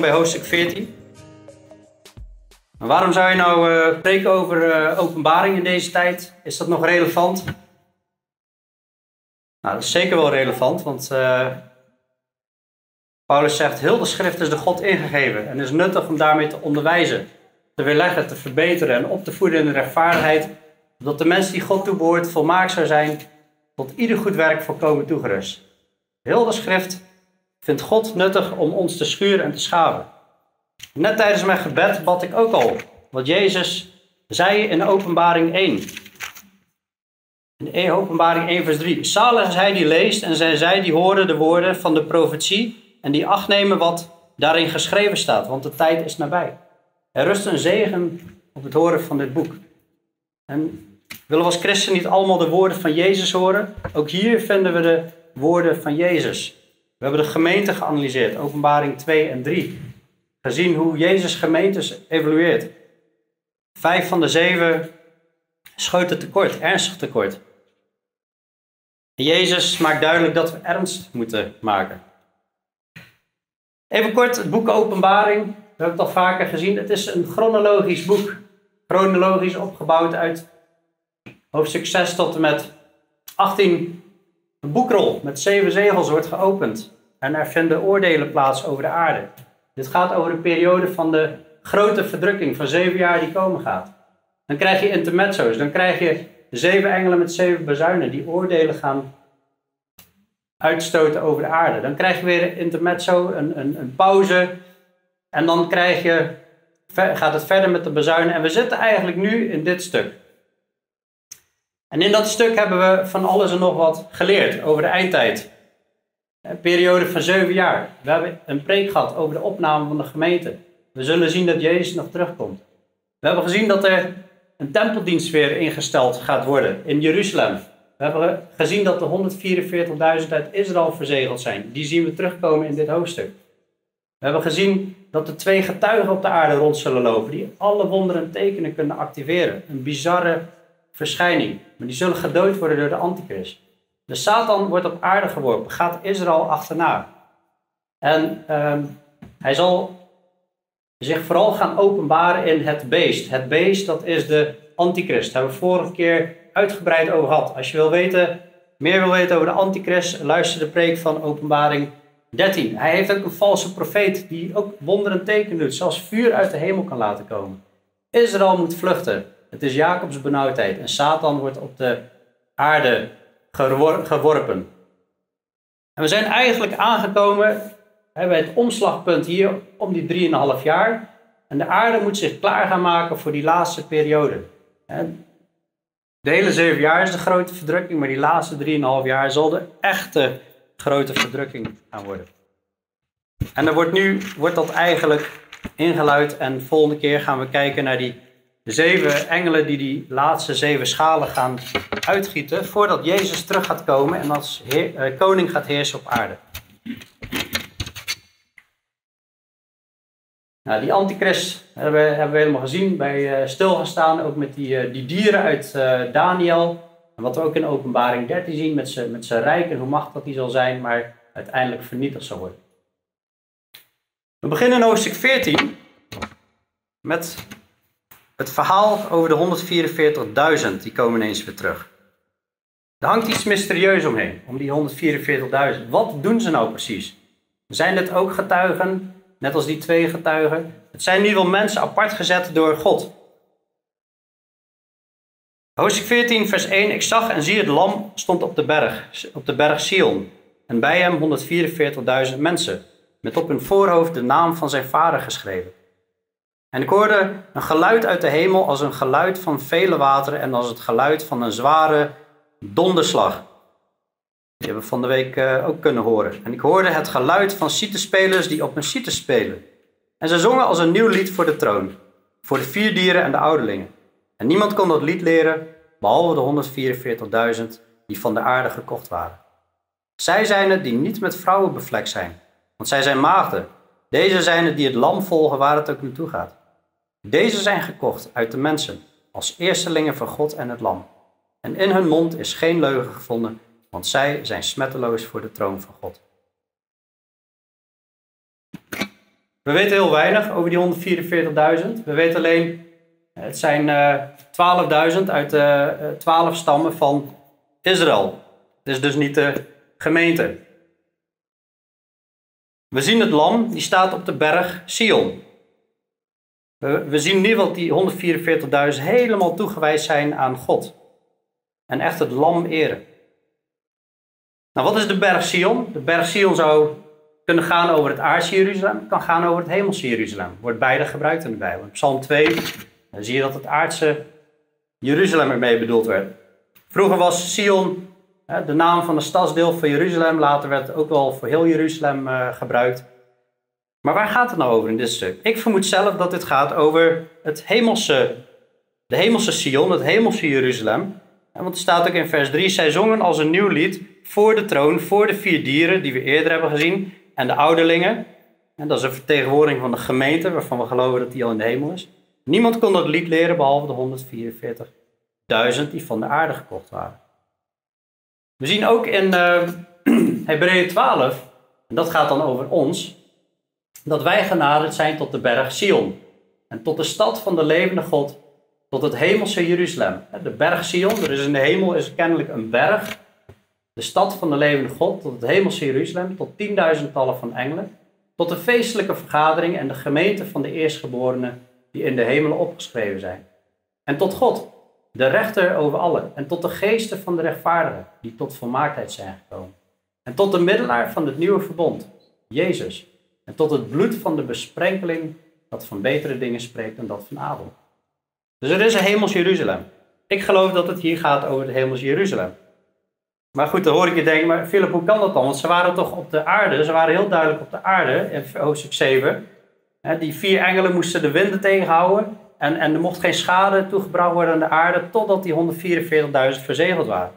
bij hoofdstuk 14. Maar waarom zou je nou spreken over uh, openbaring in deze tijd? Is dat nog relevant? Nou, dat is zeker wel relevant, want uh, Paulus zegt: heel de schrift is de God ingegeven en is nuttig om daarmee te onderwijzen, te weerleggen, te verbeteren en op te voeden in de rechtvaardigheid, zodat de mens die God toebehoort volmaakt zou zijn, tot ieder goed werk volkomen toegerust. Heel de schrift vindt God nuttig om ons te schuren en te schaven. Net tijdens mijn gebed bad ik ook al wat Jezus zei in openbaring 1. In openbaring 1 vers 3. Zalig is hij die leest en zij, zij die horen de woorden van de profetie en die acht nemen wat daarin geschreven staat, want de tijd is nabij. Er rust een zegen op het horen van dit boek. En willen we als christen niet allemaal de woorden van Jezus horen? Ook hier vinden we de woorden van Jezus. We hebben de gemeente geanalyseerd, openbaring 2 en 3. Gezien hoe Jezus gemeentes evolueert. Vijf van de zeven schoten tekort, ernstig tekort. En Jezus maakt duidelijk dat we ernst moeten maken. Even kort, het boek Openbaring. We hebben het al vaker gezien. Het is een chronologisch boek. Chronologisch opgebouwd uit hoofdstuk 6 tot en met 18. Een boekrol met zeven zegels wordt geopend. En er vinden oordelen plaats over de aarde. Dit gaat over de periode van de grote verdrukking van zeven jaar die komen gaat. Dan krijg je intermezzo's. Dan krijg je zeven engelen met zeven bezuinen die oordelen gaan uitstoten over de aarde. Dan krijg je weer intermezzo, een, een, een pauze. En dan krijg je, gaat het verder met de bezuinen. En we zitten eigenlijk nu in dit stuk. En in dat stuk hebben we van alles en nog wat geleerd over de eindtijd. Een periode van zeven jaar. We hebben een preek gehad over de opname van de gemeente. We zullen zien dat Jezus nog terugkomt. We hebben gezien dat er een tempeldienst weer ingesteld gaat worden in Jeruzalem. We hebben gezien dat de 144.000 uit Israël verzegeld zijn. Die zien we terugkomen in dit hoofdstuk. We hebben gezien dat er twee getuigen op de aarde rond zullen lopen, die alle wonderen en tekenen kunnen activeren. Een bizarre verschijning. Maar die zullen gedood worden door de antichrist. De Satan wordt op aarde geworpen, gaat Israël achterna. En ehm, hij zal zich vooral gaan openbaren in het beest. Het beest, dat is de antichrist. Daar hebben we vorige keer uitgebreid over gehad. Als je wil weten, meer wil weten over de antichrist, luister de preek van openbaring 13. Hij heeft ook een valse profeet die ook wonderen tekenen doet, zelfs vuur uit de hemel kan laten komen. Israël moet vluchten. Het is Jacobs benauwdheid en Satan wordt op de aarde geworpen. En we zijn eigenlijk aangekomen bij het omslagpunt hier om die 3,5 jaar. En de aarde moet zich klaar gaan maken voor die laatste periode. De hele zeven jaar is de grote verdrukking, maar die laatste 3,5 jaar zal de echte grote verdrukking gaan worden. En er wordt nu wordt dat eigenlijk ingeluid en de volgende keer gaan we kijken naar die de zeven engelen die die laatste zeven schalen gaan uitgieten voordat Jezus terug gaat komen en als heer, eh, koning gaat heersen op aarde. Nou, die antichrist hebben we, hebben we helemaal gezien, bij uh, stilgestaan, ook met die, uh, die dieren uit Daniel. En wat we ook in openbaring 13 zien, met zijn met rijk en hoe machtig die zal zijn, maar uiteindelijk vernietigd zal worden. We beginnen in hoofdstuk 14 met het verhaal over de 144.000, die komen ineens weer terug. Er hangt iets mysterieus omheen, om die 144.000. Wat doen ze nou precies? Zijn dit ook getuigen, net als die twee getuigen? Het zijn nu wel mensen apart gezet door God. Hoofdstuk 14, vers 1. Ik zag en zie het lam stond op de berg, op de berg Sion. En bij hem 144.000 mensen, met op hun voorhoofd de naam van zijn vader geschreven. En ik hoorde een geluid uit de hemel als een geluid van vele wateren en als het geluid van een zware donderslag. Die hebben we van de week uh, ook kunnen horen. En ik hoorde het geluid van citespelers die op een cite spelen. En ze zongen als een nieuw lied voor de troon, voor de vier dieren en de ouderlingen. En niemand kon dat lied leren, behalve de 144.000 die van de aarde gekocht waren. Zij zijn het die niet met vrouwen bevlekt zijn, want zij zijn maagden. Deze zijn het die het lam volgen waar het ook naartoe gaat. Deze zijn gekocht uit de mensen als eerstelingen van God en het Lam. En in hun mond is geen leugen gevonden, want zij zijn smetteloos voor de troon van God. We weten heel weinig over die 144.000. We weten alleen, het zijn uh, 12.000 uit de uh, 12 stammen van Israël. Het is dus niet de gemeente. We zien het lam, die staat op de berg Sion. We, zien nu dat die 144.000 helemaal toegewijd zijn aan God. En echt het lam eren. Nou, wat is de berg Sion? De berg Sion zou kunnen gaan over het aardse Jeruzalem, kan gaan over het hemelse Jeruzalem. Wordt beide gebruikt in de Bijbel. In Psalm 2 dan zie je dat het aardse Jeruzalem ermee bedoeld werd. Vroeger was Sion de naam van de stadsdeel van Jeruzalem. Later werd het ook wel voor heel Jeruzalem uh, gebruikt. Maar waar gaat het nou over in dit stuk? Ik vermoed zelf dat dit gaat over het hemelse, de hemelse Sion, het hemelse Jeruzalem. Want er staat ook in vers 3, zij zongen als een nieuw lied voor de troon, voor de vier dieren die we eerder hebben gezien en de ouderlingen. En dat is een vertegenwoordiging van de gemeente, waarvan we geloven dat die al in de hemel is. Niemand kon dat lied leren behalve de 144.000 die van de aarde gekocht waren. We zien ook in uh, Hebreeën 12, en dat gaat dan over ons, dat wij genaderd zijn tot de berg Sion. En tot de stad van de levende God, tot het hemelse Jeruzalem. De berg Sion, er is in de hemel is kennelijk een berg de stad van de levende God, tot het hemelse Jeruzalem, tot tienduizendtallen van engelen, tot de feestelijke vergadering en de gemeente van de eerstgeborenen die in de hemelen opgeschreven zijn. En tot God, de rechter over allen, en tot de geesten van de rechtvaardigen die tot volmaaktheid zijn gekomen. En tot de middelaar van het nieuwe verbond, Jezus, en tot het bloed van de besprenkeling dat van betere dingen spreekt dan dat van Abel. Dus er is een hemels Jeruzalem. Ik geloof dat het hier gaat over het hemels Jeruzalem. Maar goed, dan hoor ik je denken, maar Philip, hoe kan dat dan? Want ze waren toch op de aarde, ze waren heel duidelijk op de aarde in hoofdstuk 7. Die vier engelen moesten de winden tegenhouden en, en er mocht geen schade toegebracht worden aan de aarde totdat die 144.000 verzegeld waren.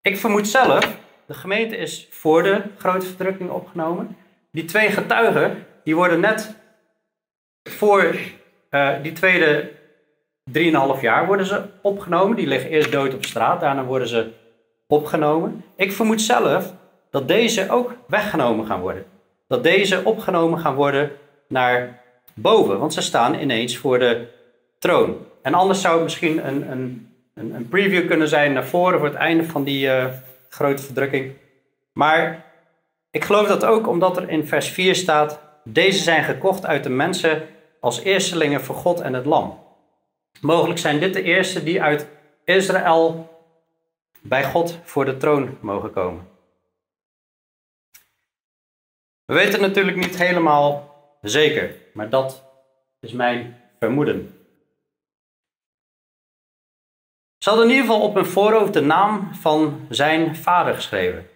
Ik vermoed zelf, de gemeente is voor de grote verdrukking opgenomen. Die twee getuigen, die worden net voor uh, die tweede 3,5 jaar worden ze opgenomen. Die liggen eerst dood op straat, daarna worden ze opgenomen. Ik vermoed zelf dat deze ook weggenomen gaan worden. Dat deze opgenomen gaan worden naar boven, want ze staan ineens voor de troon. En anders zou het misschien een, een, een, preview kunnen zijn naar voren voor het einde van die uh, grote verdrukking. Maar ik geloof dat ook omdat er in vers 4 staat: Deze zijn gekocht uit de mensen als eerstelingen voor God en het Lam. Mogelijk zijn dit de eerste die uit Israël bij God voor de troon mogen komen. We weten natuurlijk niet helemaal zeker, maar dat is mijn vermoeden. Ze hadden in ieder geval op hun voorhoofd de naam van zijn vader geschreven.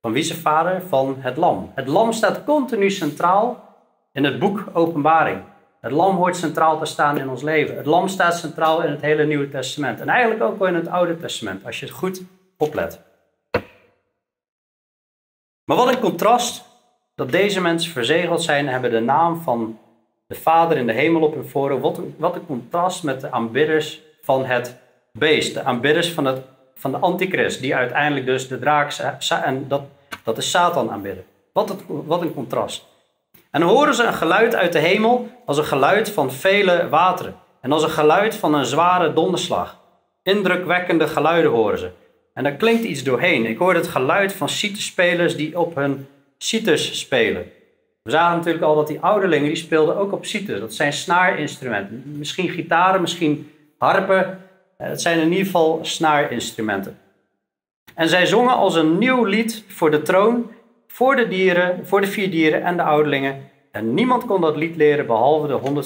Van wie zijn vader? Van het lam. Het lam staat continu centraal in het boek Openbaring. Het lam hoort centraal te staan in ons leven. Het lam staat centraal in het hele Nieuwe Testament. En eigenlijk ook wel in het Oude Testament, als je het goed oplet. Maar wat een contrast dat deze mensen verzegeld zijn en hebben de naam van de Vader in de hemel op hun voorhoofd. Wat wat een contrast met de aanbidders van het beest. De aanbidders van, het, van de antichrist, die uiteindelijk dus de draak en dat, dat is Satan aanbidden. Wat, wat een contrast. En dan horen ze een geluid uit de hemel als een geluid van vele wateren. En als een geluid van een zware donderslag. Indrukwekkende geluiden horen ze. En daar klinkt iets doorheen. Ik hoorde het geluid van citerspelers die op hun citers spelen. We zagen natuurlijk al dat die ouderlingen die speelden ook op citers. Dat zijn snaarinstrumenten. Misschien gitaren, misschien harpen. Het eh, zijn in ieder geval snaarinstrumenten. En zij zongen als een nieuw lied voor de troon, voor de dieren, voor de vier dieren en de ouderlingen. En niemand kon dat lied leren behalve de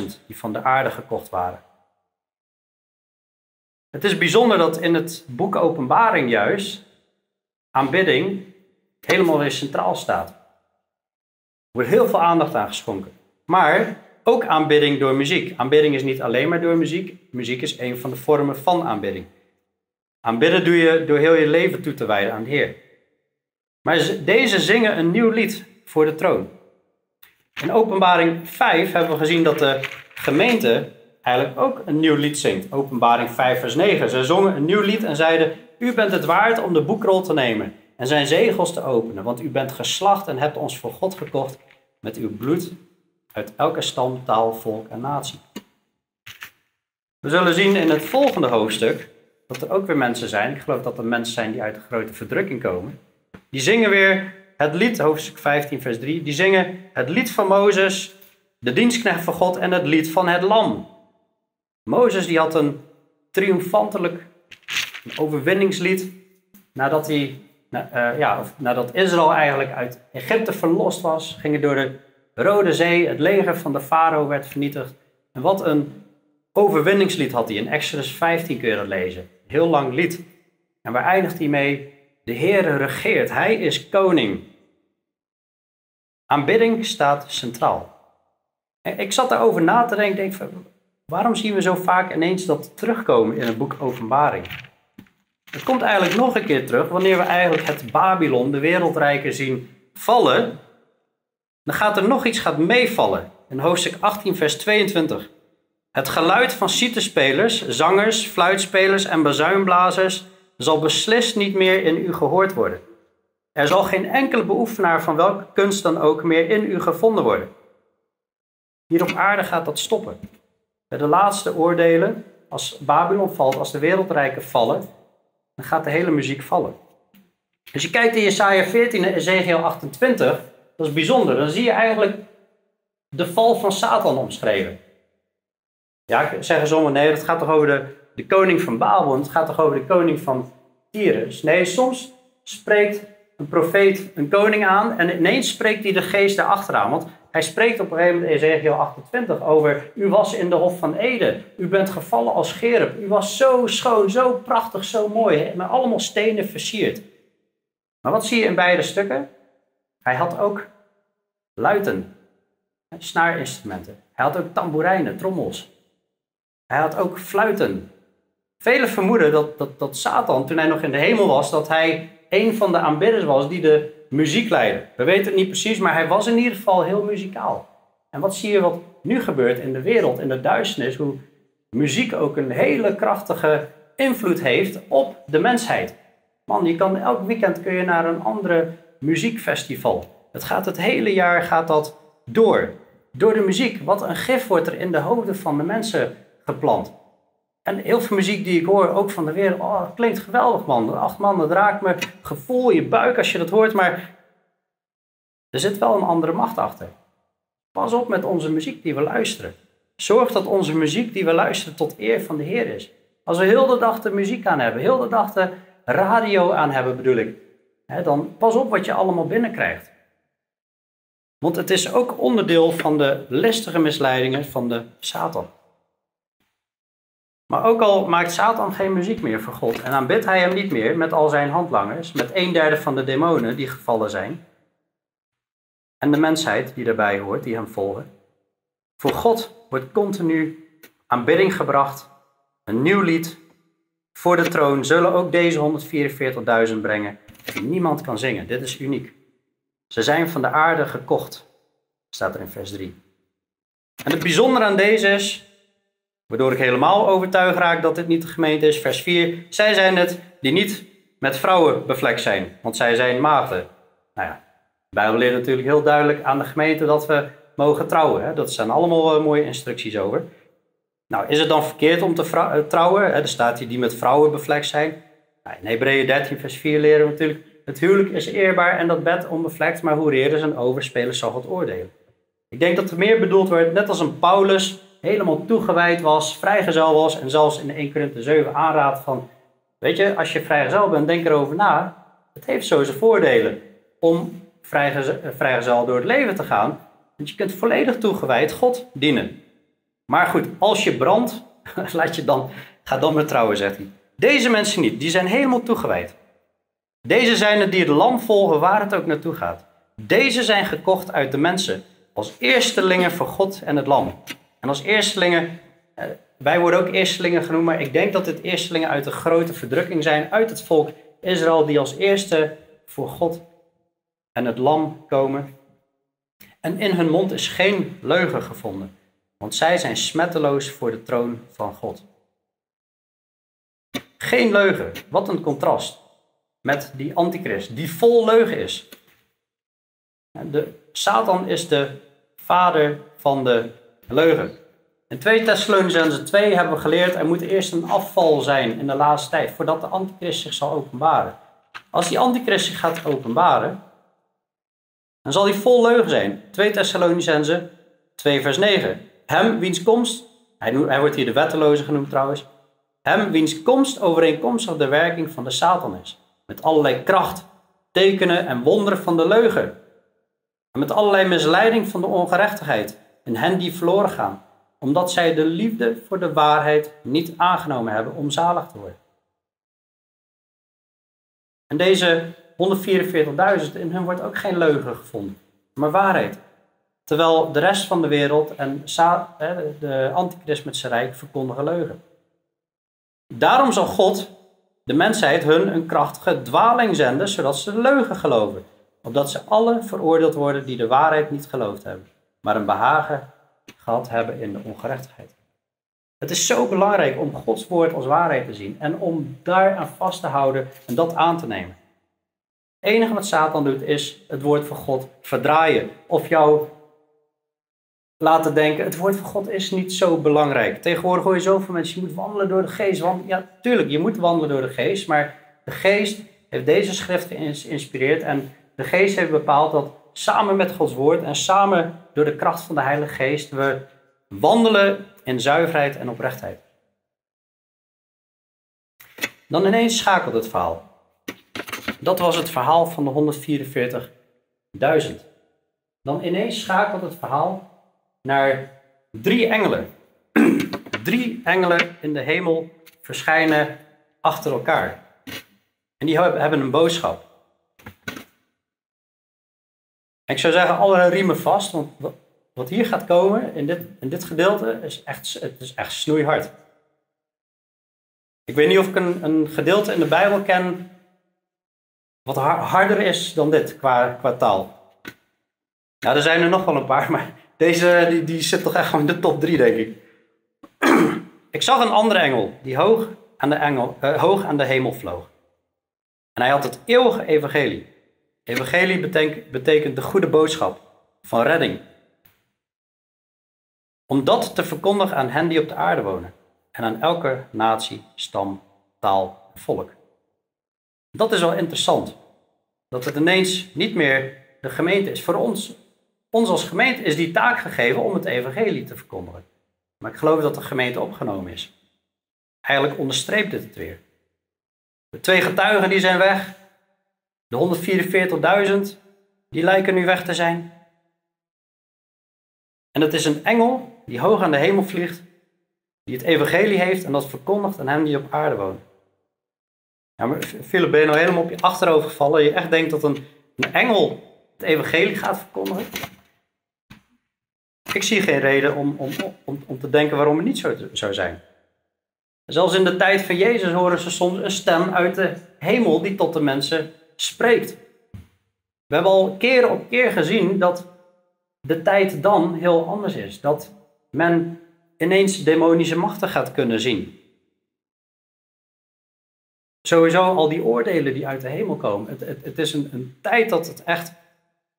144.000 die van de aarde gekocht waren. Het is bijzonder dat in het boek Openbaring juist aanbidding helemaal weer centraal staat. Er wordt heel veel aandacht aan geschonken. Maar ook aanbidding door muziek. Aanbidding is niet alleen maar door muziek. Muziek is een van de vormen van aanbidding. Aanbidden doe je door heel je leven toe te wijden aan de Heer. Maar deze zingen een nieuw lied voor de troon. In Openbaring 5 hebben we gezien dat de gemeente eigenlijk ook een nieuw lied zingt. Openbaring 5 vers 9. Ze zongen een nieuw lied en zeiden, u bent het waard om de boekrol te nemen en zijn zegels te openen, want u bent geslacht en hebt ons voor God gekocht met uw bloed uit elke stam, taal, volk en natie. We zullen zien in het volgende hoofdstuk dat er ook weer mensen zijn, ik geloof dat er mensen zijn die uit de grote verdrukking komen, die zingen weer het lied, hoofdstuk 15, vers 3, die zingen het lied van Mozes, de dienstknecht van God en het lied van het lam. Mozes die had een triomfantelijk overwinningslied nadat, hij, uh, ja, nadat Israël eigenlijk uit Egypte verlost was, gingen door de Rode Zee, het leger van de farao werd vernietigd. En wat een overwinningslied had hij in Exodus 15 kun lezen. Heel lang lied. En waar eindigt hij mee? De Heere regeert, hij is koning. Aanbidding staat centraal. En ik zat daarover na te denken, denk waarom zien we zo vaak ineens dat terugkomen in het boek Openbaring? Het komt eigenlijk nog een keer terug wanneer we eigenlijk het Babylon, de wereldrijken, zien vallen. Dan gaat er nog iets gaat meevallen. In hoofdstuk 18, vers 22. Het geluid van citerspelers, zangers, fluitspelers en bazuinblazers zal beslist niet meer in u gehoord worden. Er zal geen enkele beoefenaar van welke kunst dan ook meer in u gevonden worden. Hier op aarde gaat dat stoppen. Bij de laatste oordelen, als Babylon valt, als de wereldrijken vallen, dan gaat de hele muziek vallen. Als je kijkt in Jesaja 14 en Ezekiel 28, dat is bijzonder. Dan zie je eigenlijk de val van Satan omschreven. Ja, zeggen sommigen, nee, dat gaat toch over de, de koning van Babel, het gaat toch over de koning van Tyrus. Nee, soms spreekt een profeet een koning aan en ineens spreekt hij de geest daarachteraan. Want hij spreekt op een gegeven moment in Ezekiel 28 over, u was in de hof van Eden, u bent gevallen als scherp, u was zo schoon, zo prachtig, zo mooi, met allemaal stenen versierd. Maar wat zie je in beide stukken? Hij had ook luiten, snaarinstrumenten. Hij had ook tamboerijnen, trommels. Hij had ook fluiten. Velen vermoeden dat, dat, dat Satan, toen hij nog in de hemel was, dat hij een van de aanbidders was die de muziek leidde. We weten het niet precies, maar hij was in ieder geval heel muzikaal. En wat zie je wat nu gebeurt in de wereld, in de duisternis, hoe muziek ook een hele krachtige invloed heeft op de mensheid. Man, je kan elk weekend kun je naar een andere muziekfestival. Het gaat het hele jaar gaat dat door. Door de muziek. Wat een gif wordt er in de hoofden van de mensen geplant. En heel veel muziek die ik hoor, ook van de wereld, oh, klinkt geweldig man. Acht man, dat raakt me gevoel, je buik als je dat hoort, maar er zit wel een andere macht achter. Pas op met onze muziek die we luisteren. Zorg dat onze muziek die we luisteren tot eer van de Heer is. Als we heel de dag de muziek aan hebben, heel de dag de radio aan hebben bedoel ik, dan pas op wat je allemaal binnenkrijgt. Want het is ook onderdeel van de listige misleidingen van de Satan. Maar ook al maakt Satan geen muziek meer voor God en aanbidt hij hem niet meer met al zijn handlangers, met een derde van de demonen die gevallen zijn, en de mensheid die daarbij hoort, die hem volgen. Voor God wordt continu aanbidding gebracht, een nieuw lied. Voor de troon zullen ook deze 144.000 brengen niemand kan zingen. Dit is uniek. Ze zijn van de aarde gekocht, staat er in vers 3. En het bijzondere aan deze is, Waardoor ik helemaal overtuigd raak dat dit niet de gemeente is. Vers 4. Zij zijn het die niet met vrouwen bevlekt zijn, want zij zijn maagden. Nou ja, de Bijbel leert natuurlijk heel duidelijk aan de gemeente dat we mogen trouwen. Hè? Dat zijn allemaal uh, mooie instructies over. Nou, is het dan verkeerd om te uh, trouwen? Er staat hier die met vrouwen bevlekt zijn. In Hebreeën 13, vers 4 leren we natuurlijk: het huwelijk is eerbaar en dat bed onbevlekt, maar hoe reerders en overspelers zal het oordelen. Ik denk dat er meer bedoeld wordt, net als een Paulus helemaal toegewijd was, vrijgezel was en zelfs in 1 Korinthe 7 aanraadt van, weet je, als je vrijgezel bent, denk erover na. Het heeft zo zijn voordelen om vrijgezel, eh, vrijgezel door het leven te gaan, want je kunt volledig toegewijd God dienen. Maar goed, als je brandt, laat je dan, ga dan met trouwen, zegt. Deze mensen niet, die zijn helemaal toegewijd. Deze zijn het die het lam volgen waar het ook naartoe gaat. Deze zijn gekocht uit de mensen als eerstelingen voor God en het lam. En als eerstelingen, eh, wij worden ook eerstelingen genoemd, maar ik denk dat het eerstelingen uit de grote verdrukking zijn, uit het volk Israël, die als eerste voor God en het lam komen. En in hun mond is geen leugen gevonden, want zij zijn smetteloos voor de troon van God. Geen leugen, wat een contrast met die antichrist, die vol leugen is. De, Satan is de vader van de leugen. In 2 Thessalonicenzen 2 hebben we geleerd, er moet eerst een afval zijn in de laatste tijd, voordat de antichrist zich zal openbaren. Als die antichrist zich gaat openbaren, dan zal hij vol leugen zijn. 2 Thessalonicenzen 2 vers 9. Hem wiens komst, hij, hij wordt hier de wetteloze genoemd trouwens, hem wiens komst overeenkomstig de werking van de Satan is. Met allerlei kracht, tekenen en wonderen van de leugen. En met allerlei misleiding van de ongerechtigheid in hen die verloren gaan, omdat zij de liefde voor de waarheid niet aangenomen hebben om zalig te worden. En deze 144.000, in hen wordt ook geen leugen gevonden, maar waarheid. Terwijl de rest van de wereld en de antichrist met zijn rijk verkondigen leugen. Daarom zal God de mensheid hun een krachtige dwaling zenden, zodat ze leugen geloven. Opdat ze alle veroordeeld worden die de waarheid niet geloofd hebben, maar een behagen gehad hebben in de ongerechtigheid. Het is zo belangrijk om Gods woord als waarheid te zien en om daar aan vast te houden en dat aan te nemen. Het enige wat Satan doet is het woord van God verdraaien of jou laten denken, het woord van God is niet zo belangrijk. Tegenwoordig hoor je zoveel mensen, je moet wandelen door de geest. Want, ja, tuurlijk, je moet wandelen door de geest, maar de geest heeft deze schrift geïnspireerd en de geest heeft bepaald dat samen met Gods woord en samen door de kracht van de Heilige Geest we wandelen in zuiverheid en oprechtheid. Dan ineens schakelt het verhaal. Dat was het verhaal van de 144.000. Dan ineens schakelt het verhaal naar drie engelen. drie engelen in de hemel verschijnen achter elkaar. En die hebben een boodschap. ik zou zeggen, alle riemen vast, want wat hier gaat komen in dit, in dit gedeelte is echt, het is echt snoeihard. Ik weet niet of ik een, een gedeelte in de Bijbel ken wat harder is dan dit qua, qua taal. Nou, er zijn er nog wel een paar, maar deze die, die zit toch echt gewoon in de top 3, denk ik. ik zag een andere engel die hoog aan de, engel, uh, hoog aan de hemel vloog. En hij had het eeuwige evangelie. Evangelie betekent, betekent de goede boodschap van redding. Om dat te verkondigen aan hen die op de aarde wonen. En aan elke natie, stam, taal volk. Dat is wel interessant. Dat het ineens niet meer de gemeente is. Voor ons ons als gemeente is die taak gegeven om het evangelie te verkondigen. Maar ik geloof dat de gemeente opgenomen is. Eigenlijk onderstreept dit het weer. De twee getuigen die zijn weg. De 144.000 die lijken nu weg te zijn. En het is een engel die hoog aan de hemel vliegt, die het evangelie heeft en dat verkondigt aan hem die op aarde wonen. Ja, maar Philip, ben je nou helemaal op je achterover gevallen? Je echt denkt dat een, een engel het evangelie gaat verkondigen? Ik zie geen reden om, om, om, om te denken waarom het niet zo zou zijn. Zelfs in de tijd van Jezus horen ze soms een stem uit de hemel die tot de mensen spreekt. We hebben al keer op keer gezien dat de tijd dan heel anders is. Dat men ineens demonische machten gaat kunnen zien. Sowieso al die oordelen die uit de hemel komen. Het, het, het is een, een tijd dat het echt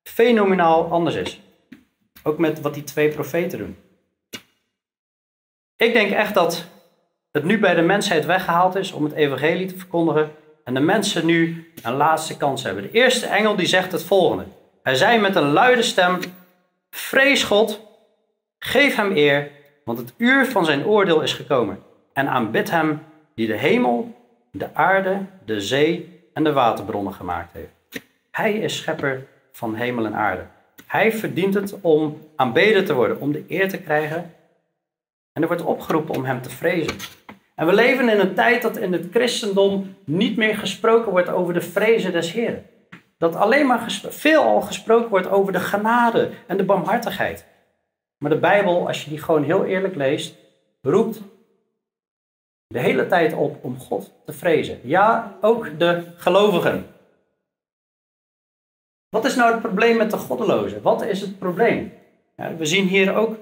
fenomenaal anders is. Ook met wat die twee profeten doen. Ik denk echt dat het nu bij de mensheid weggehaald is om het evangelie te verkondigen en de mensen nu een laatste kans hebben. De eerste engel die zegt het volgende. Hij zei met een luide stem, vrees God, geef hem eer, want het uur van zijn oordeel is gekomen. En aanbid hem die de hemel, de aarde, de zee en de waterbronnen gemaakt heeft. Hij is schepper van hemel en aarde. Hij verdient het om aanbeden te worden, om de eer te krijgen. En er wordt opgeroepen om hem te vrezen. En we leven in een tijd dat in het christendom niet meer gesproken wordt over de vrezen des Heeren. Dat alleen maar veel al gesproken wordt over de genade en de barmhartigheid. Maar de Bijbel, als je die gewoon heel eerlijk leest, roept de hele tijd op om God te vrezen. Ja, ook de gelovigen. Wat is nou het probleem met de goddelozen? Wat is het probleem? We zien hier ook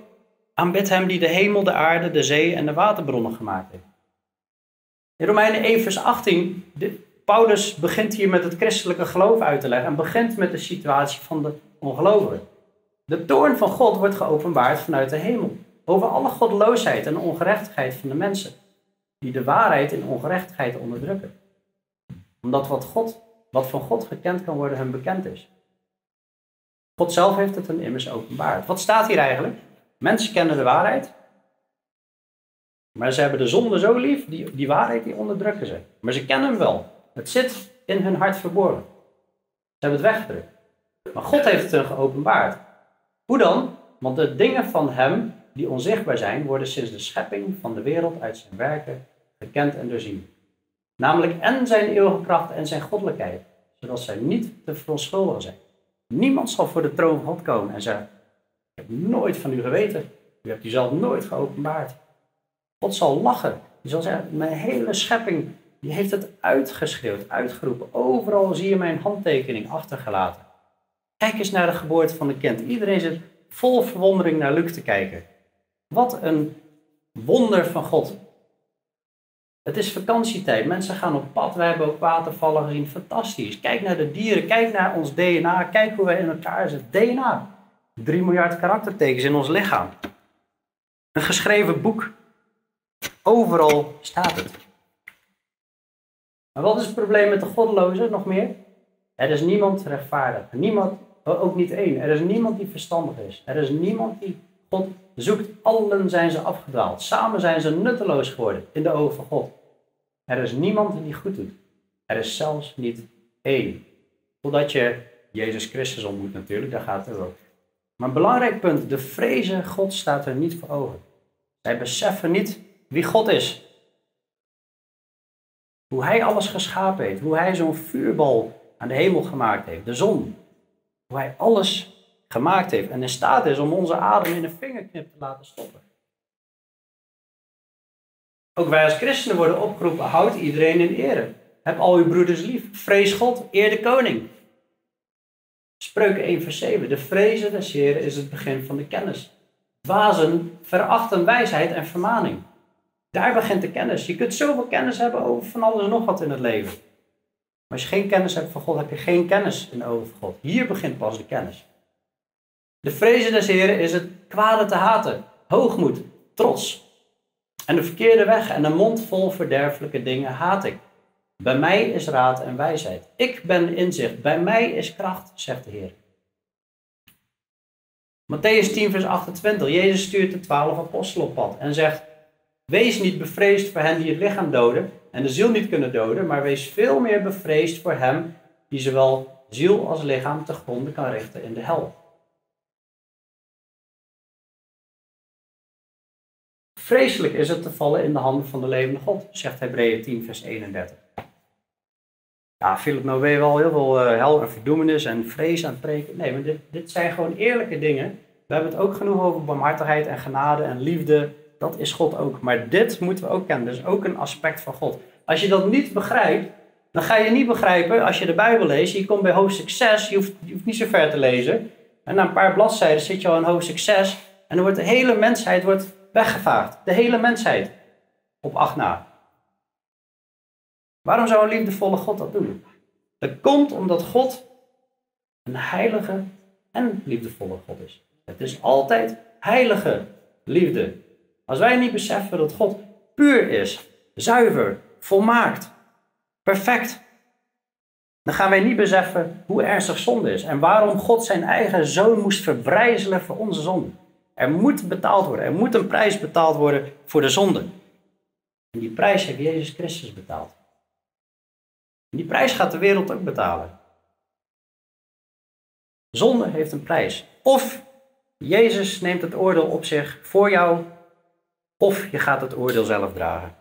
aanbid hem die de hemel, de aarde, de zee en de waterbronnen gemaakt heeft. In Romeinen 1 vers 18, de, Paulus begint hier met het christelijke geloof uit te leggen en begint met de situatie van de ongelovigen. De toorn van God wordt geopenbaard vanuit de hemel. Over alle goddeloosheid en ongerechtigheid van de mensen. Die de waarheid in ongerechtigheid onderdrukken. Omdat wat, God, wat van God gekend kan worden hun bekend is. God zelf heeft het hen immers openbaard. Wat staat hier eigenlijk? Mensen kennen de waarheid. Maar ze hebben de zonde zo lief, die, die waarheid die onderdrukken ze. Maar ze kennen hem wel. Het zit in hun hart verborgen. Ze hebben het weggedrukt. Maar God heeft het hun geopenbaard. Hoe dan? Want de dingen van Hem die onzichtbaar zijn, worden sinds de schepping van de wereld uit zijn werken gekend en doorzien. Namelijk en zijn eeuwige kracht en zijn goddelijkheid, zodat zij niet te verontschuldigen zijn. Niemand zal voor de troon van God komen en zeggen, ik heb nooit van u geweten. U hebt u zelf nooit geopenbaard. God zal lachen. Hij zal zeggen, mijn hele schepping die heeft het uitgeschreeuwd, uitgeroepen. Overal zie je mijn handtekening achtergelaten. Kijk eens naar de geboorte van een kind. Iedereen zit vol verwondering naar Luc te kijken. Wat een wonder van God. Het is vakantietijd. Mensen gaan op pad. Wij hebben ook watervallen gezien. Fantastisch. Kijk naar de dieren. Kijk naar ons DNA. Kijk hoe wij in elkaar zitten. DNA. 3 miljard karaktertekens in ons lichaam. Een geschreven boek. Overal staat het. Maar wat is het probleem met de goddelozen nog meer? Er is niemand rechtvaardig. Niemand, ook niet één. Er is niemand die verstandig is. Er is niemand die God zoekt. Allen zijn ze afgedwaald. Samen zijn ze nutteloos geworden in de ogen van God. Er is niemand die goed doet. Er is zelfs niet één. Totdat je Jezus Christus ontmoet natuurlijk, daar gaat het over. Maar een belangrijk punt, de vrezen God staat er niet voor ogen. Zij beseffen niet wie God is. Hoe hij alles geschapen heeft. Hoe hij zo'n vuurbal aan de hemel gemaakt heeft. De zon. Hoe hij alles gemaakt heeft. En in staat is om onze adem in een vingerknip te laten stoppen. Ook wij als christenen worden opgeroepen. Houd iedereen in ere. Heb al uw broeders lief. Vrees God. Eer de koning. Spreuken 1 vers 7. De vrezen des Heren is het begin van de kennis. Dwazen verachten wijsheid en vermaning. Daar begint de kennis. Je kunt zoveel kennis hebben over van alles en nog wat in het leven. Maar als je geen kennis hebt van God, heb je geen kennis in van God. Hier begint pas de kennis. De vrezen des Heren is het kwade te haten, hoogmoed, trots. En de verkeerde weg en een mond vol verderfelijke dingen haat ik. Bij mij is raad en wijsheid. Ik ben inzicht. Bij mij is kracht, zegt de Heer. Matthäus 10, vers 28. Jezus stuurt de twaalf apostelen op pad en zegt: Wees niet bevreesd voor hen die het lichaam doden en de ziel niet kunnen doden, maar wees veel meer bevreesd voor hem die zowel ziel als lichaam te gronden kan richten in de hel. Vreselijk is het te vallen in de handen van de levende God, zegt Hebreeën 10, vers 31. Ja, Philip, nou je wel heel veel uh, hel en verdoemenis en vrees aan het preken. Nee, maar dit, dit zijn gewoon eerlijke dingen. We hebben het ook genoeg over barmhartigheid en genade en liefde dat is God ook. Maar dit moeten we ook kennen. Dat is ook een aspect van God. Als je dat niet begrijpt, dan ga je niet begrijpen als je de Bijbel leest. Je komt bij hoofdstuk 6, je hoeft, niet zo ver te lezen. En na een paar bladzijden zit je al in hoofdstuk 6. En dan wordt de hele mensheid wordt weggevaagd. De hele mensheid. Op acht na. Waarom zou een liefdevolle God dat doen? Dat komt omdat God een heilige en liefdevolle God is. Het is altijd heilige liefde. Als wij niet beseffen dat God puur is, zuiver, volmaakt, perfect, dan gaan wij niet beseffen hoe ernstig zonde is en waarom God zijn eigen zoon moest verbrijzelen voor onze zonde. Er moet betaald worden, er moet een prijs betaald worden voor de zonde. En die prijs heeft Jezus Christus betaald. En die prijs gaat de wereld ook betalen. Zonde heeft een prijs. Of Jezus neemt het oordeel op zich voor jou of je gaat het oordeel zelf dragen.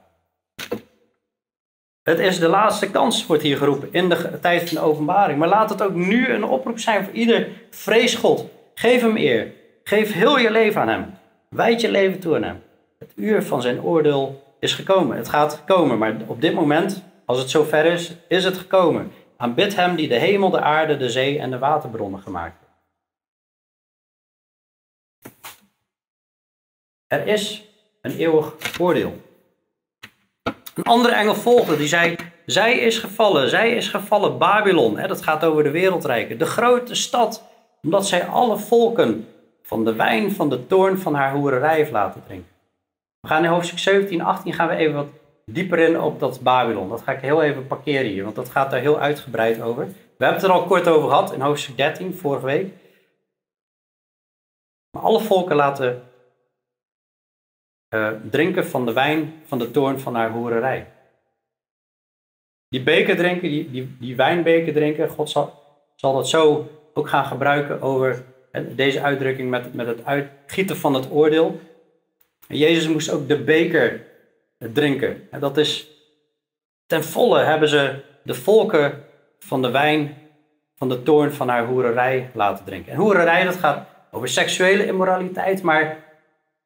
Het is de laatste kans, wordt hier geroepen, in de tijd van de openbaring. Maar laat het ook nu een oproep zijn voor ieder. Vrees God. Geef hem eer. Geef heel je leven aan hem. Wijd je leven toe aan hem. Het uur van zijn oordeel is gekomen. Het gaat komen, maar op dit moment, als het zover is, is het gekomen. Aanbid hem die de hemel, de aarde, de zee en de waterbronnen gemaakt heeft. Er is een eeuwig oordeel. Een andere engel volgde, die zei, zij is gevallen, zij is gevallen, Babylon. Hè, dat gaat over de wereldrijken. De grote stad omdat zij alle volken van de wijn van de toorn van haar hoererij heeft laten drinken. We gaan in hoofdstuk 17, 18 gaan we even wat dieper in op dat Babylon. Dat ga ik heel even parkeren hier, want dat gaat daar heel uitgebreid over. We hebben het er al kort over gehad in hoofdstuk 13, vorige week. Alle volken laten uh, drinken van de wijn van de toorn van haar hoererij. Die beker drinken, die, die, die wijnbeker drinken, God zal, zal dat zo ook gaan gebruiken over deze uitdrukking met, met het uitgieten van het oordeel. Jezus moest ook de beker drinken. En dat is ten volle hebben ze de volken van de wijn van de toorn van haar hoererij laten drinken. En hoererij, dat gaat over seksuele immoraliteit, maar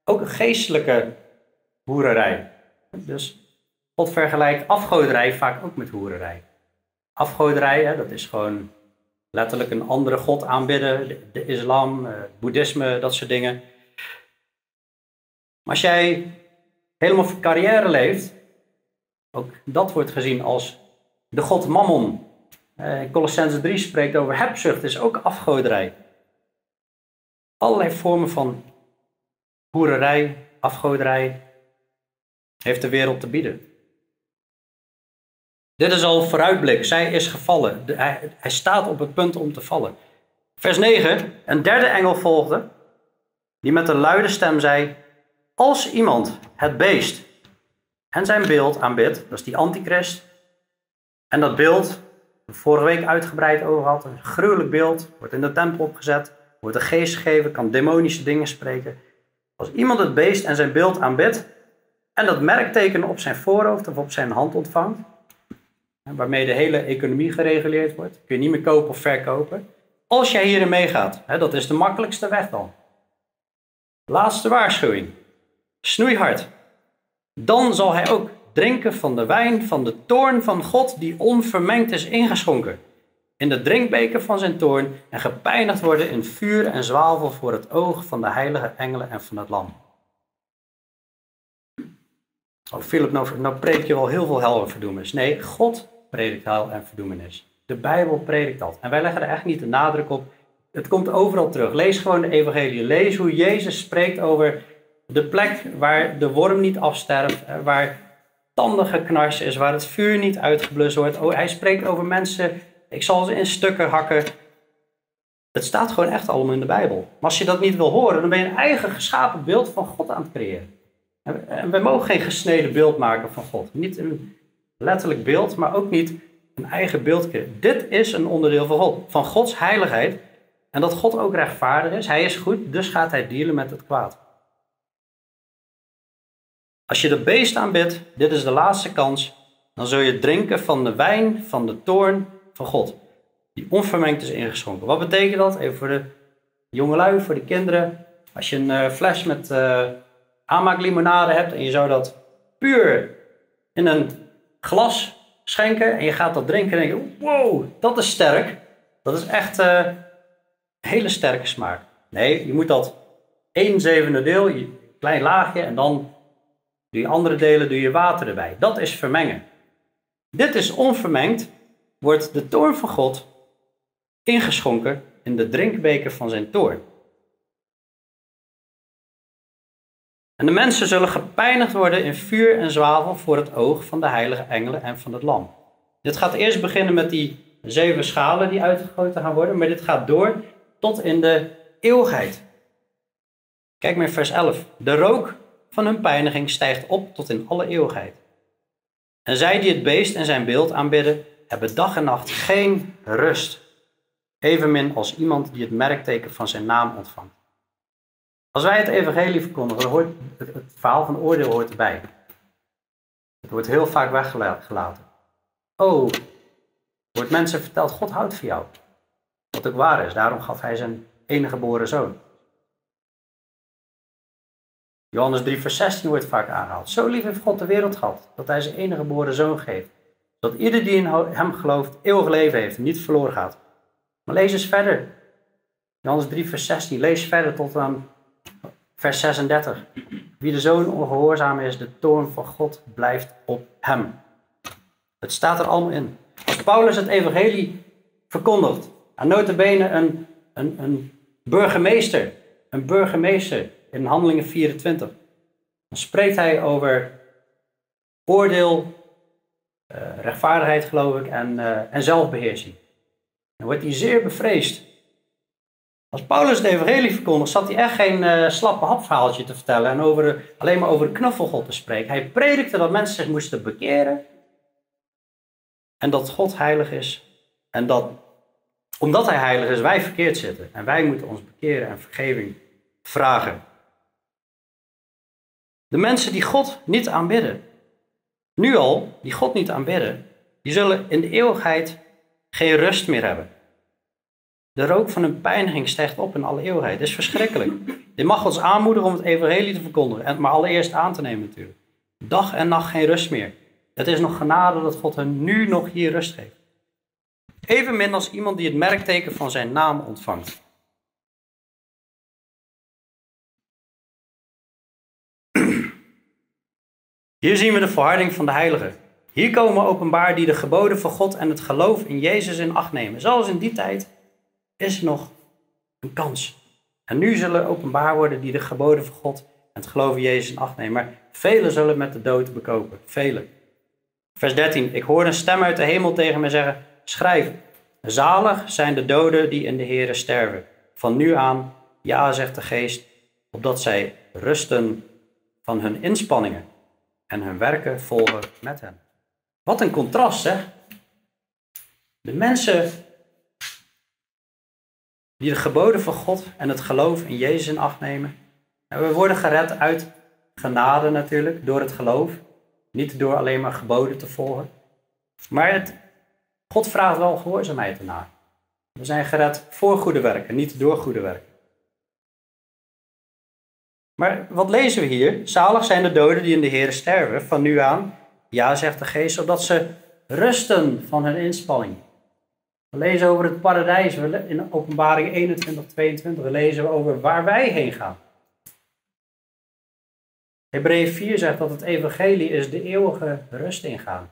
ook geestelijke hoererij. Dus God vergelijkt afgoderij vaak ook met hoererij. Afgoderij, dat is gewoon letterlijk een andere god aanbidden, de, islam, uh, boeddhisme, dat soort dingen. Maar als jij helemaal voor carrière leeft, ook dat wordt gezien als de god Mammon. Colossense 3 spreekt over hebzucht, is ook afgoderij. Allerlei vormen van hoererij, afgoderij heeft de wereld te bieden. Dit is al vooruitblik. Zij is gevallen. hij, hij staat op het punt om te vallen. Vers 9. Een derde engel volgde, die met een luide stem zei: Als iemand het beest en zijn beeld aanbidt, dat is die antichrist, en dat beeld, vorige week uitgebreid over had, een gruwelijk beeld, wordt in de tempel opgezet, wordt een geest gegeven, kan demonische dingen spreken. Als iemand het beest en zijn beeld aanbidt en dat merkteken op zijn voorhoofd of op zijn hand ontvangt, waarmee de hele economie gereguleerd wordt, kun je niet meer kopen of verkopen. Als jij hierin meegaat, dat is de makkelijkste weg dan. Laatste waarschuwing. Snoeihard. Dan zal hij ook drinken van de wijn van de toorn van God die onvermengd is ingeschonken. In de drinkbeker van zijn toorn en gepijnigd worden in vuur en zwavel voor het oog van de heilige engelen en van het lam. Oh, Philip, nou, nou preek je wel heel veel hel en verdoemenis. Nee, God predikt hel en verdoemenis. De Bijbel predikt dat. En wij leggen er echt niet de nadruk op. Het komt overal terug. Lees gewoon de evangelie. Lees hoe Jezus spreekt over de plek waar de worm niet afsterft, waar tanden geknars is, waar het vuur niet uitgeblust wordt. Oh, hij spreekt over mensen, ik zal ze in stukken hakken. Het staat gewoon echt allemaal in de Bijbel. Maar als je dat niet wil horen, dan ben je een eigen geschapen beeld van God aan het creëren. En we mogen geen gesneden beeld maken van God. Niet een letterlijk beeld, maar ook niet een eigen beeld Dit is een onderdeel van God, van Gods heiligheid. En dat God ook rechtvaardig is. Hij is goed, dus gaat hij dealen met het kwaad. Als je de beest aanbidt, dit is de laatste kans, dan zul je drinken van de wijn van de toorn van God, die onvermengd is ingeschonken. Wat betekent dat? Even voor de jongelui, voor de kinderen. Als je een uh, fles met uh, aanmaaklimonade hebt en je zou dat puur in een glas schenken en je gaat dat drinken en denk je, wow, dat is sterk. Dat is echt uh, een hele sterke smaak. Nee, je moet dat 1 zevende deel, een klein laagje en dan doe je andere delen, doe je water erbij. Dat is vermengen. Dit is onvermengd, wordt de toorn van God ingeschonken in de drinkbeker van zijn toorn. En de mensen zullen gepijnigd worden in vuur en zwavel voor het oog van de heilige engelen en van het lam. Dit gaat eerst beginnen met die zeven schalen die uitgegoten gaan worden, maar dit gaat door tot in de eeuwigheid. Kijk maar vers 11. De rook van hun pijniging stijgt op tot in alle eeuwigheid. En zij die het beest en zijn beeld aanbidden, hebben dag en nacht geen rust. Evenmin als iemand die het merkteken van zijn naam ontvangt. Als wij het evangelie verkondigen, dan hoort het, verhaal van oordeel hoort erbij. Het wordt heel vaak weggelaten. Oh, wordt mensen verteld, God houdt van jou. Wat ook waar is, daarom gaf hij zijn enige geboren zoon. Johannes 3 vers 16 wordt vaak aangehaald. Zo lief heeft God de wereld gehad, dat hij zijn enige geboren zoon geeft. Dat ieder die in hem gelooft eeuwig leven heeft en niet verloren gaat. Maar lees eens verder. Johannes 3 vers 16, lees verder tot aan Vers 36. Wie de zoon ongehoorzaam is, de toorn van God blijft op hem. Het staat er allemaal in. Als Paulus het evangelie verkondigt, en notabene een, een, een burgemeester. Een burgemeester in Handelingen 24. Dan spreekt hij over oordeel, uh, rechtvaardigheid geloof ik en, uh, en zelfbeheersing. Dan wordt hij zeer bevreesd. Als Paulus het evangelie verkondigt, zat hij echt geen uh, slappe hapverhaaltje te vertellen en over, alleen maar over de knuffelgod te spreken. Hij predikte dat mensen zich moesten bekeren en dat God heilig is en dat omdat hij heilig is, wij verkeerd zitten. En wij moeten ons bekeren en vergeving vragen. De mensen die God niet aanbidden, nu al, die God niet aanbidden, die zullen in de eeuwigheid geen rust meer hebben. De rook van hun pijniging stijgt op in alle eeuwigheid. Dat is verschrikkelijk. Dit mag ons aanmoedigen om het evangelie te verkondigen, en maar allereerst aan te nemen natuurlijk. Dag en nacht geen rust meer. Het is nog genade dat God hen nu nog hier rust geeft. Evenmin als iemand die het merkteken van zijn naam ontvangt. Hier zien we de volharding van de heiligen. Hier komen openbaar die de geboden van God en het geloof in Jezus in acht nemen. Zoals in die tijd is nog een kans. En nu zullen openbaar worden die de geboden van God en het geloof in Jezus in acht nemen. Maar velen zullen met de dood bekopen. Velen. Vers 13. Ik hoorde een stem uit de hemel tegen mij zeggen: Schrijf, zalig zijn de doden die in de Here sterven. Van nu aan, ja, zegt de geest, opdat zij rusten van hun inspanningen en hun werken volgen met hem. Wat een contrast, zeg. De mensen die de geboden van God en het geloof in Jezus in acht nemen. En we worden gered uit genade natuurlijk, door het geloof. Niet door alleen maar geboden te volgen. Maar het, God vraagt wel gehoorzaamheid ernaar. We zijn gered voor goede werken, niet door goede werken. Maar wat lezen we hier? Zalig zijn de doden die in de Heer sterven, van nu aan. Ja, zegt de geest, zodat ze rusten van hun inspanning. We lezen over het paradijs in openbaring 21, 22. We lezen over waar wij heen gaan. Hebreeën 4 zegt dat het evangelie is de eeuwige rust ingaan.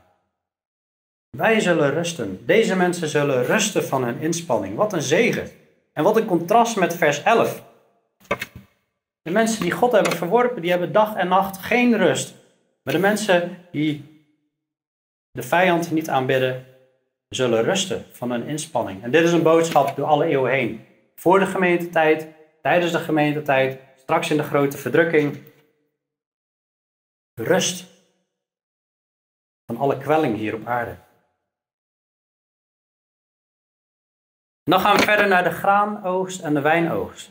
Wij zullen rusten. Deze mensen zullen rusten van hun inspanning. Wat een zegen. En wat een contrast met vers 11. De mensen die God hebben verworpen, die hebben dag en nacht geen rust. Maar de mensen die de vijand niet aanbidden, zullen rusten van hun inspanning. En dit is een boodschap door alle eeuwen heen. Voor de gemeentetijd, tijdens de gemeentetijd, straks in de grote verdrukking. Rust van alle kwelling hier op aarde. dan gaan we verder naar de graanoogst en de wijnoogst.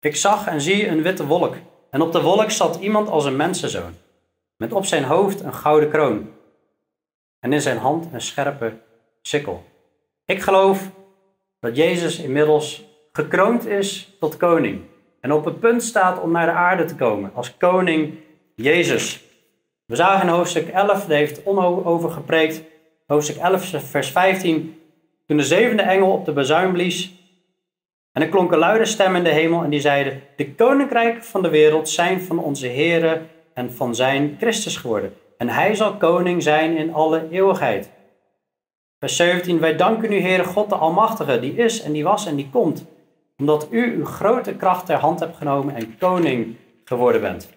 Ik zag en zie een witte wolk. En op de wolk zat iemand als een mensenzoon. Met op zijn hoofd een gouden kroon. En in zijn hand een scherpe sikkel. Ik geloof dat Jezus inmiddels gekroond is tot koning. En op het punt staat om naar de aarde te komen als koning Jezus. We zagen in hoofdstuk 11, daar heeft Onno over gepreekt. Hoofdstuk 11, vers 15. Toen de zevende engel op de bazuin blies. En er klonk een luide stem in de hemel en die zeiden: De koninkrijken van de wereld zijn van onze Here en van zijn Christus geworden. En hij zal koning zijn in alle eeuwigheid. Vers 17, wij danken u, Heere God de Almachtige, die is en die was en die komt, omdat u uw grote kracht ter hand hebt genomen en koning geworden bent.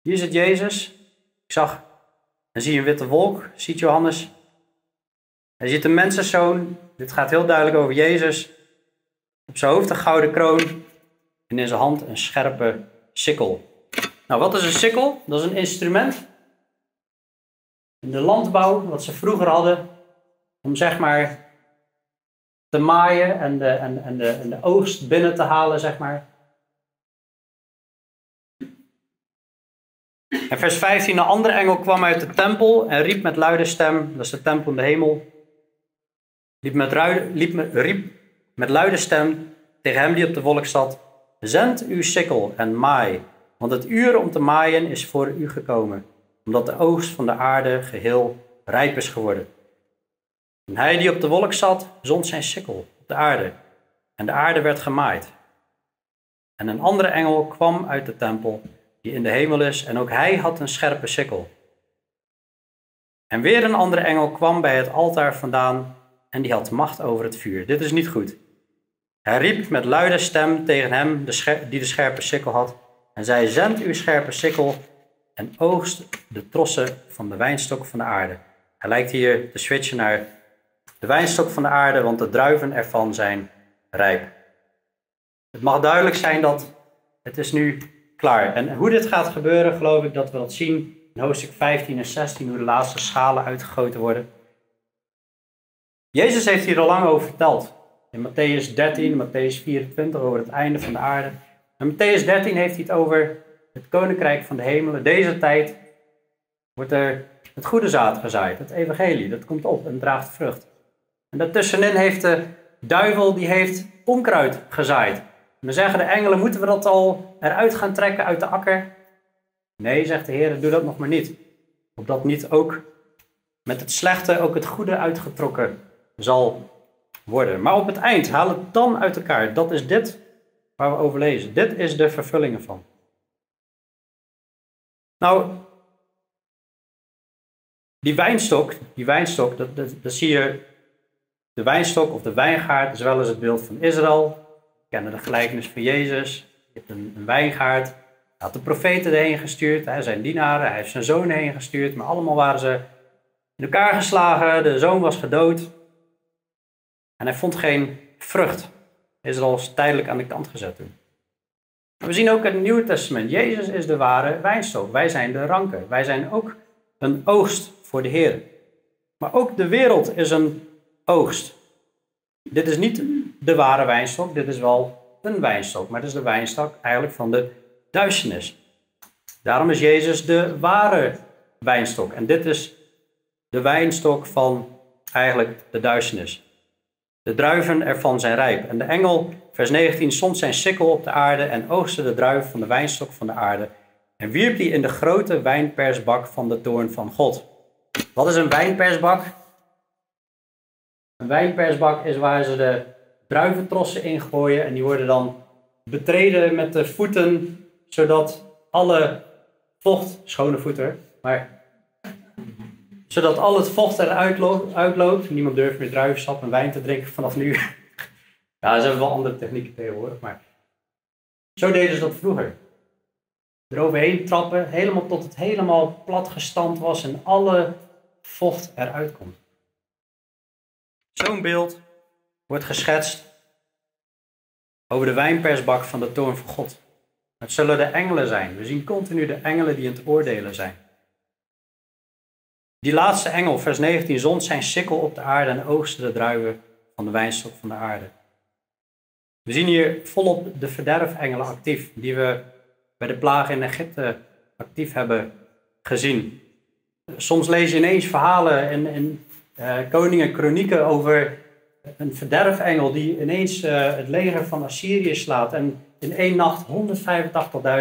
Hier zit Jezus. Ik zag en zie een witte wolk, ziet Johannes. Hij ziet een mensenzoon. Dit gaat heel duidelijk over Jezus. Op zijn hoofd een gouden kroon en in zijn hand een scherpe sikkel. Nou, wat is een sikkel? Dat is een instrument in de landbouw, wat ze vroeger hadden, om zeg maar te maaien en de, en, en, de, en de oogst binnen te halen, zeg maar. En vers 15, een andere engel kwam uit de tempel en riep met luide stem, dat is de tempel in de hemel, liep met, liep met, riep met luide stem tegen hem die op de wolk zat, zend uw sikkel en maai, want het uur om te maaien is voor u gekomen, omdat de oogst van de aarde geheel rijp is geworden. Hij die op de wolk zat, zond zijn sikkel op de aarde. En de aarde werd gemaaid. En een andere engel kwam uit de tempel, die in de hemel is, en ook hij had een scherpe sikkel. En weer een andere engel kwam bij het altaar vandaan, en die had macht over het vuur. Dit is niet goed. Hij riep met luide stem tegen hem die de scherpe sikkel had en zei, zend uw scherpe sikkel en oogst de trossen van de wijnstok van de aarde. Hij lijkt hier te switchen naar de wijnstok van de aarde, want de druiven ervan zijn rijp. Het mag duidelijk zijn dat het is nu klaar. En hoe dit gaat gebeuren, geloof ik dat we dat zien in hoofdstuk 15 en 16, hoe de laatste schalen uitgegoten worden. Jezus heeft hier al lang over verteld. In Matthäus 13, Matthäus 24 over het einde van de aarde. In Matthäus 13 heeft hij het over het koninkrijk van de hemelen. Deze tijd wordt er het goede zaad gezaaid, het evangelie. Dat komt op en draagt vrucht. En daartussenin heeft de duivel, die heeft onkruid gezaaid. Dan zeggen de engelen, moeten we dat al eruit gaan trekken uit de akker? Nee, zegt de Heer, doe dat nog maar niet. Opdat niet ook met het slechte ook het goede uitgetrokken zal worden. Maar op het eind, haal het dan uit elkaar. Dat is dit waar we over lezen. Dit is de vervulling ervan. Nou, die wijnstok, die wijnstok, dat, dat zie je, de wijnstok of de wijngaard is eens het beeld van Israël. We kennen de gelijkenis van Jezus. Je hebt een, een wijngaard. Hij had de profeten erheen gestuurd, hij zijn dienaren, hij heeft zijn zoon heen gestuurd, maar allemaal waren ze in elkaar geslagen, de zoon was gedood. En hij vond geen vrucht. Israël is tijdelijk aan de kant gezet toen. We zien ook in het Nieuwe Testament, Jezus is de ware wijnstok. Wij zijn de ranken. Wij zijn ook een oogst voor de Heer. Maar ook de wereld is een oogst. Dit is niet de ware wijnstok, dit is wel een wijnstok, maar het is de wijnstok eigenlijk van de duisternis. Daarom is Jezus de ware wijnstok. En dit is de wijnstok van eigenlijk de duisternis. De druiven ervan zijn rijp. En de engel, vers 19, stond zijn sikkel op de aarde en oogste de druiven van de wijnstok van de aarde. En wierp die in de grote wijnpersbak van de toorn van God. Wat is een wijnpersbak? Een wijnpersbak is waar ze de druiventrossen in gooien en die worden dan betreden met de voeten, zodat alle vocht, schone voeten, maar zodat al het vocht eruit uitloopt. Niemand durft meer druivensap en wijn te drinken vanaf nu. ja, ze hebben wel andere technieken tegenwoordig, maar zo deden ze dat vroeger. Eroverheen trappen, helemaal tot het helemaal plat gestand was en alle vocht eruit komt. Zo'n beeld wordt geschetst over de wijnpersbak van de toorn van God. Het zullen de engelen zijn. We zien continu de engelen die in het oordelen zijn. Die laatste engel, vers 19, zond zijn sikkel op de aarde en oogste de druiven van de wijnstok van de aarde. We zien hier volop de verderfengelen actief, die we bij de plagen in Egypte actief hebben gezien. Soms lees je ineens verhalen in, uh, koningen kronieken over een verderfengel die ineens uh, het leger van Assyrië slaat en in één nacht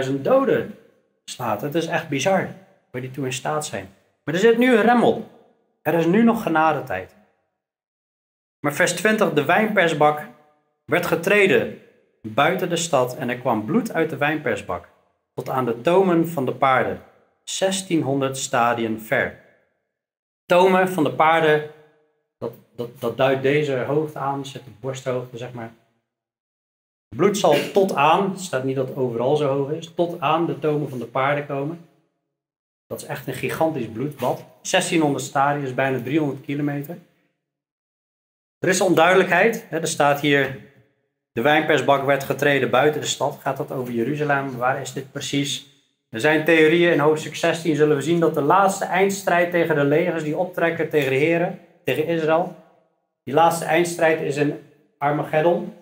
185.000 doden slaat. Het is echt bizar waar die toe in staat zijn. Maar er zit nu een remmel. Er is nu nog genadetijd. Maar vers 20, de wijnpersbak werd getreden buiten de stad en er kwam bloed uit de wijnpersbak tot aan de tomen van de paarden, 1600 stadien ver. Tomen van de paarden, dat, dat, dat duidt deze hoogte aan, zet de borsthoogte zeg maar. Bloed zal tot aan, het staat niet dat het overal zo hoog is, tot aan de tomen van de paarden komen. Dat is echt een gigantisch bloedbad. 1600 stadien is bijna 300 kilometer. Er is onduidelijkheid. Er staat hier, de wijnpersbak werd getreden buiten de stad. Gaat dat over Jeruzalem? Waar is dit precies? Er zijn theorieën. In hoofdstuk 16 zullen we zien dat de laatste eindstrijd tegen de legers die optrekken tegen de heren, tegen Israël. Die laatste eindstrijd is in Armageddon.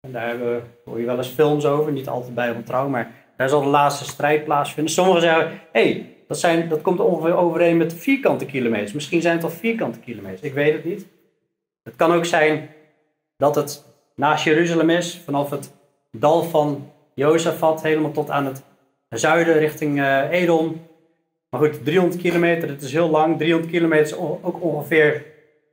En daar hebben we, hoor je wel eens films over, niet altijd bij trouw, maar daar zal de laatste strijd plaatsvinden. Sommigen zeggen, hey, dat, dat komt ongeveer overeen met vierkante kilometers. Misschien zijn het al vierkante kilometers, ik weet het niet. Het kan ook zijn dat het naast Jeruzalem is, vanaf het dal van Jozefat helemaal tot aan het zuiden richting uh, Edom. Maar goed, 300 kilometer, dat is heel lang. 300 kilometer is ook ongeveer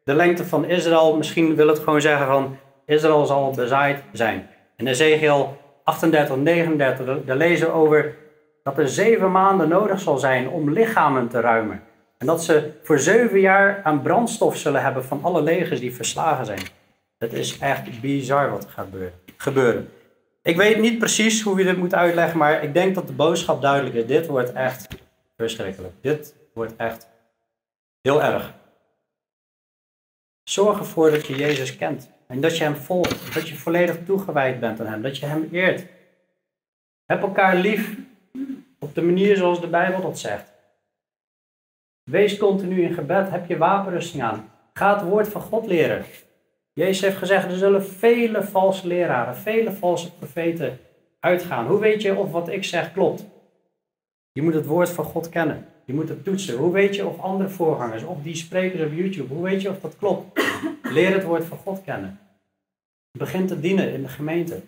de lengte van Israël. Misschien wil het gewoon zeggen van Israël zal bezaaid zijn. En Ezekiel 38, 39, daar lezen we over dat er zeven maanden nodig zal zijn om lichamen te ruimen. En dat ze voor zeven jaar aan brandstof zullen hebben van alle legers die verslagen zijn. Het is echt bizar wat er gaat gebeuren. Ik weet niet precies hoe je dit moet uitleggen, maar ik denk dat de boodschap duidelijk is. Dit wordt echt verschrikkelijk. Dit wordt echt heel erg. Zorg ervoor dat je Jezus kent en dat je Hem volgt, dat je volledig toegewijd bent aan Hem, dat je Hem eert. Heb elkaar lief op de manier zoals de Bijbel dat zegt. Wees continu in gebed, heb je wapenrusting aan. Ga het woord van God leren. Jezus heeft gezegd, er zullen vele valse leraren, vele valse profeten uitgaan. Hoe weet je of wat ik zeg klopt? Je moet het woord van God kennen. Je moet het toetsen. Hoe weet je of andere voorgangers, of die sprekers op YouTube, hoe weet je of dat klopt? Leer het woord van God kennen. Begin te dienen in de gemeente.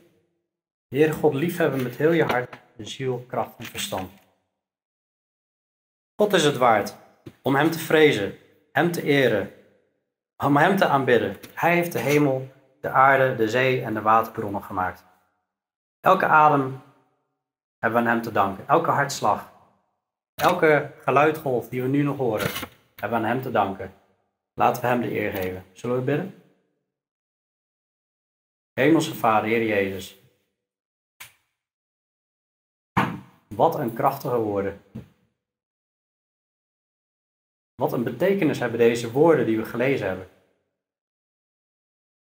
Heer God liefhebben met heel je hart, ziel, kracht en verstand. God is het waard om Hem te vrezen, Hem te eren, om Hem te aanbidden. Hij heeft de hemel, de aarde, de zee en de waterbronnen gemaakt. Elke adem hebben we aan Hem te danken. Elke hartslag, elke geluidgolf die we nu nog horen, hebben we aan Hem te danken. Laten we Hem de eer geven. Zullen we bidden? Hemelse Vader, Heer Jezus. Wat een krachtige woorden. Wat een betekenis hebben deze woorden die we gelezen hebben.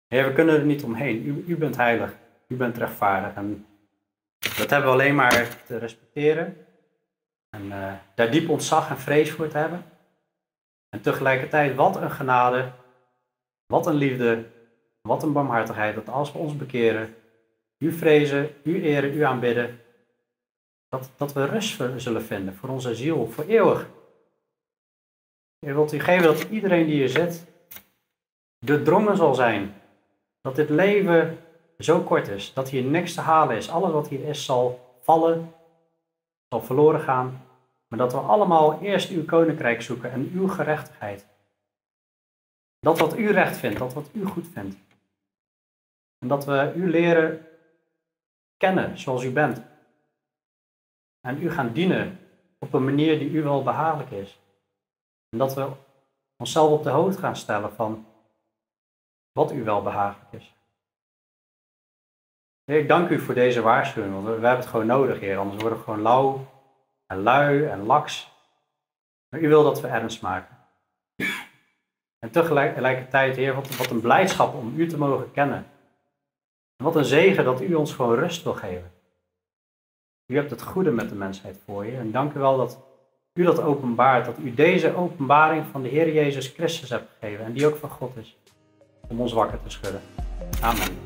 Heer, we kunnen er niet omheen. U, u bent heilig. U bent rechtvaardig. En dat hebben we alleen maar te respecteren. En uh, daar diep ontzag en vrees voor te hebben. En tegelijkertijd, wat een genade. Wat een liefde. Wat een barmhartigheid. Dat als we ons bekeren, u vrezen, u eren, u aanbidden. Dat, dat we rust zullen vinden voor onze ziel, voor eeuwig. Je wilt u geven dat iedereen die hier zit, doordrongen zal zijn. Dat dit leven zo kort is, dat hier niks te halen is. Alles wat hier is zal vallen, zal verloren gaan. Maar dat we allemaal eerst uw koninkrijk zoeken en uw gerechtigheid. Dat wat u recht vindt, dat wat u goed vindt. En dat we u leren kennen zoals u bent. En u gaan dienen op een manier die u wel behagelijk is. En dat we onszelf op de hoogte gaan stellen van wat u wel behagelijk is. Ik dank u voor deze waarschuwing, want we hebben het gewoon nodig, Heer. Anders worden we gewoon lauw en lui en laks. Maar u wil dat we ernst maken. En tegelijkertijd, Heer, wat, een blijdschap om u te mogen kennen. En wat een zegen dat u ons gewoon rust wil geven. U hebt het goede met de mensheid voor je. En dank u wel dat u dat openbaart, dat u deze openbaring van de Heer Jezus Christus hebt gegeven en die ook van God is, om ons wakker te schudden. Amen.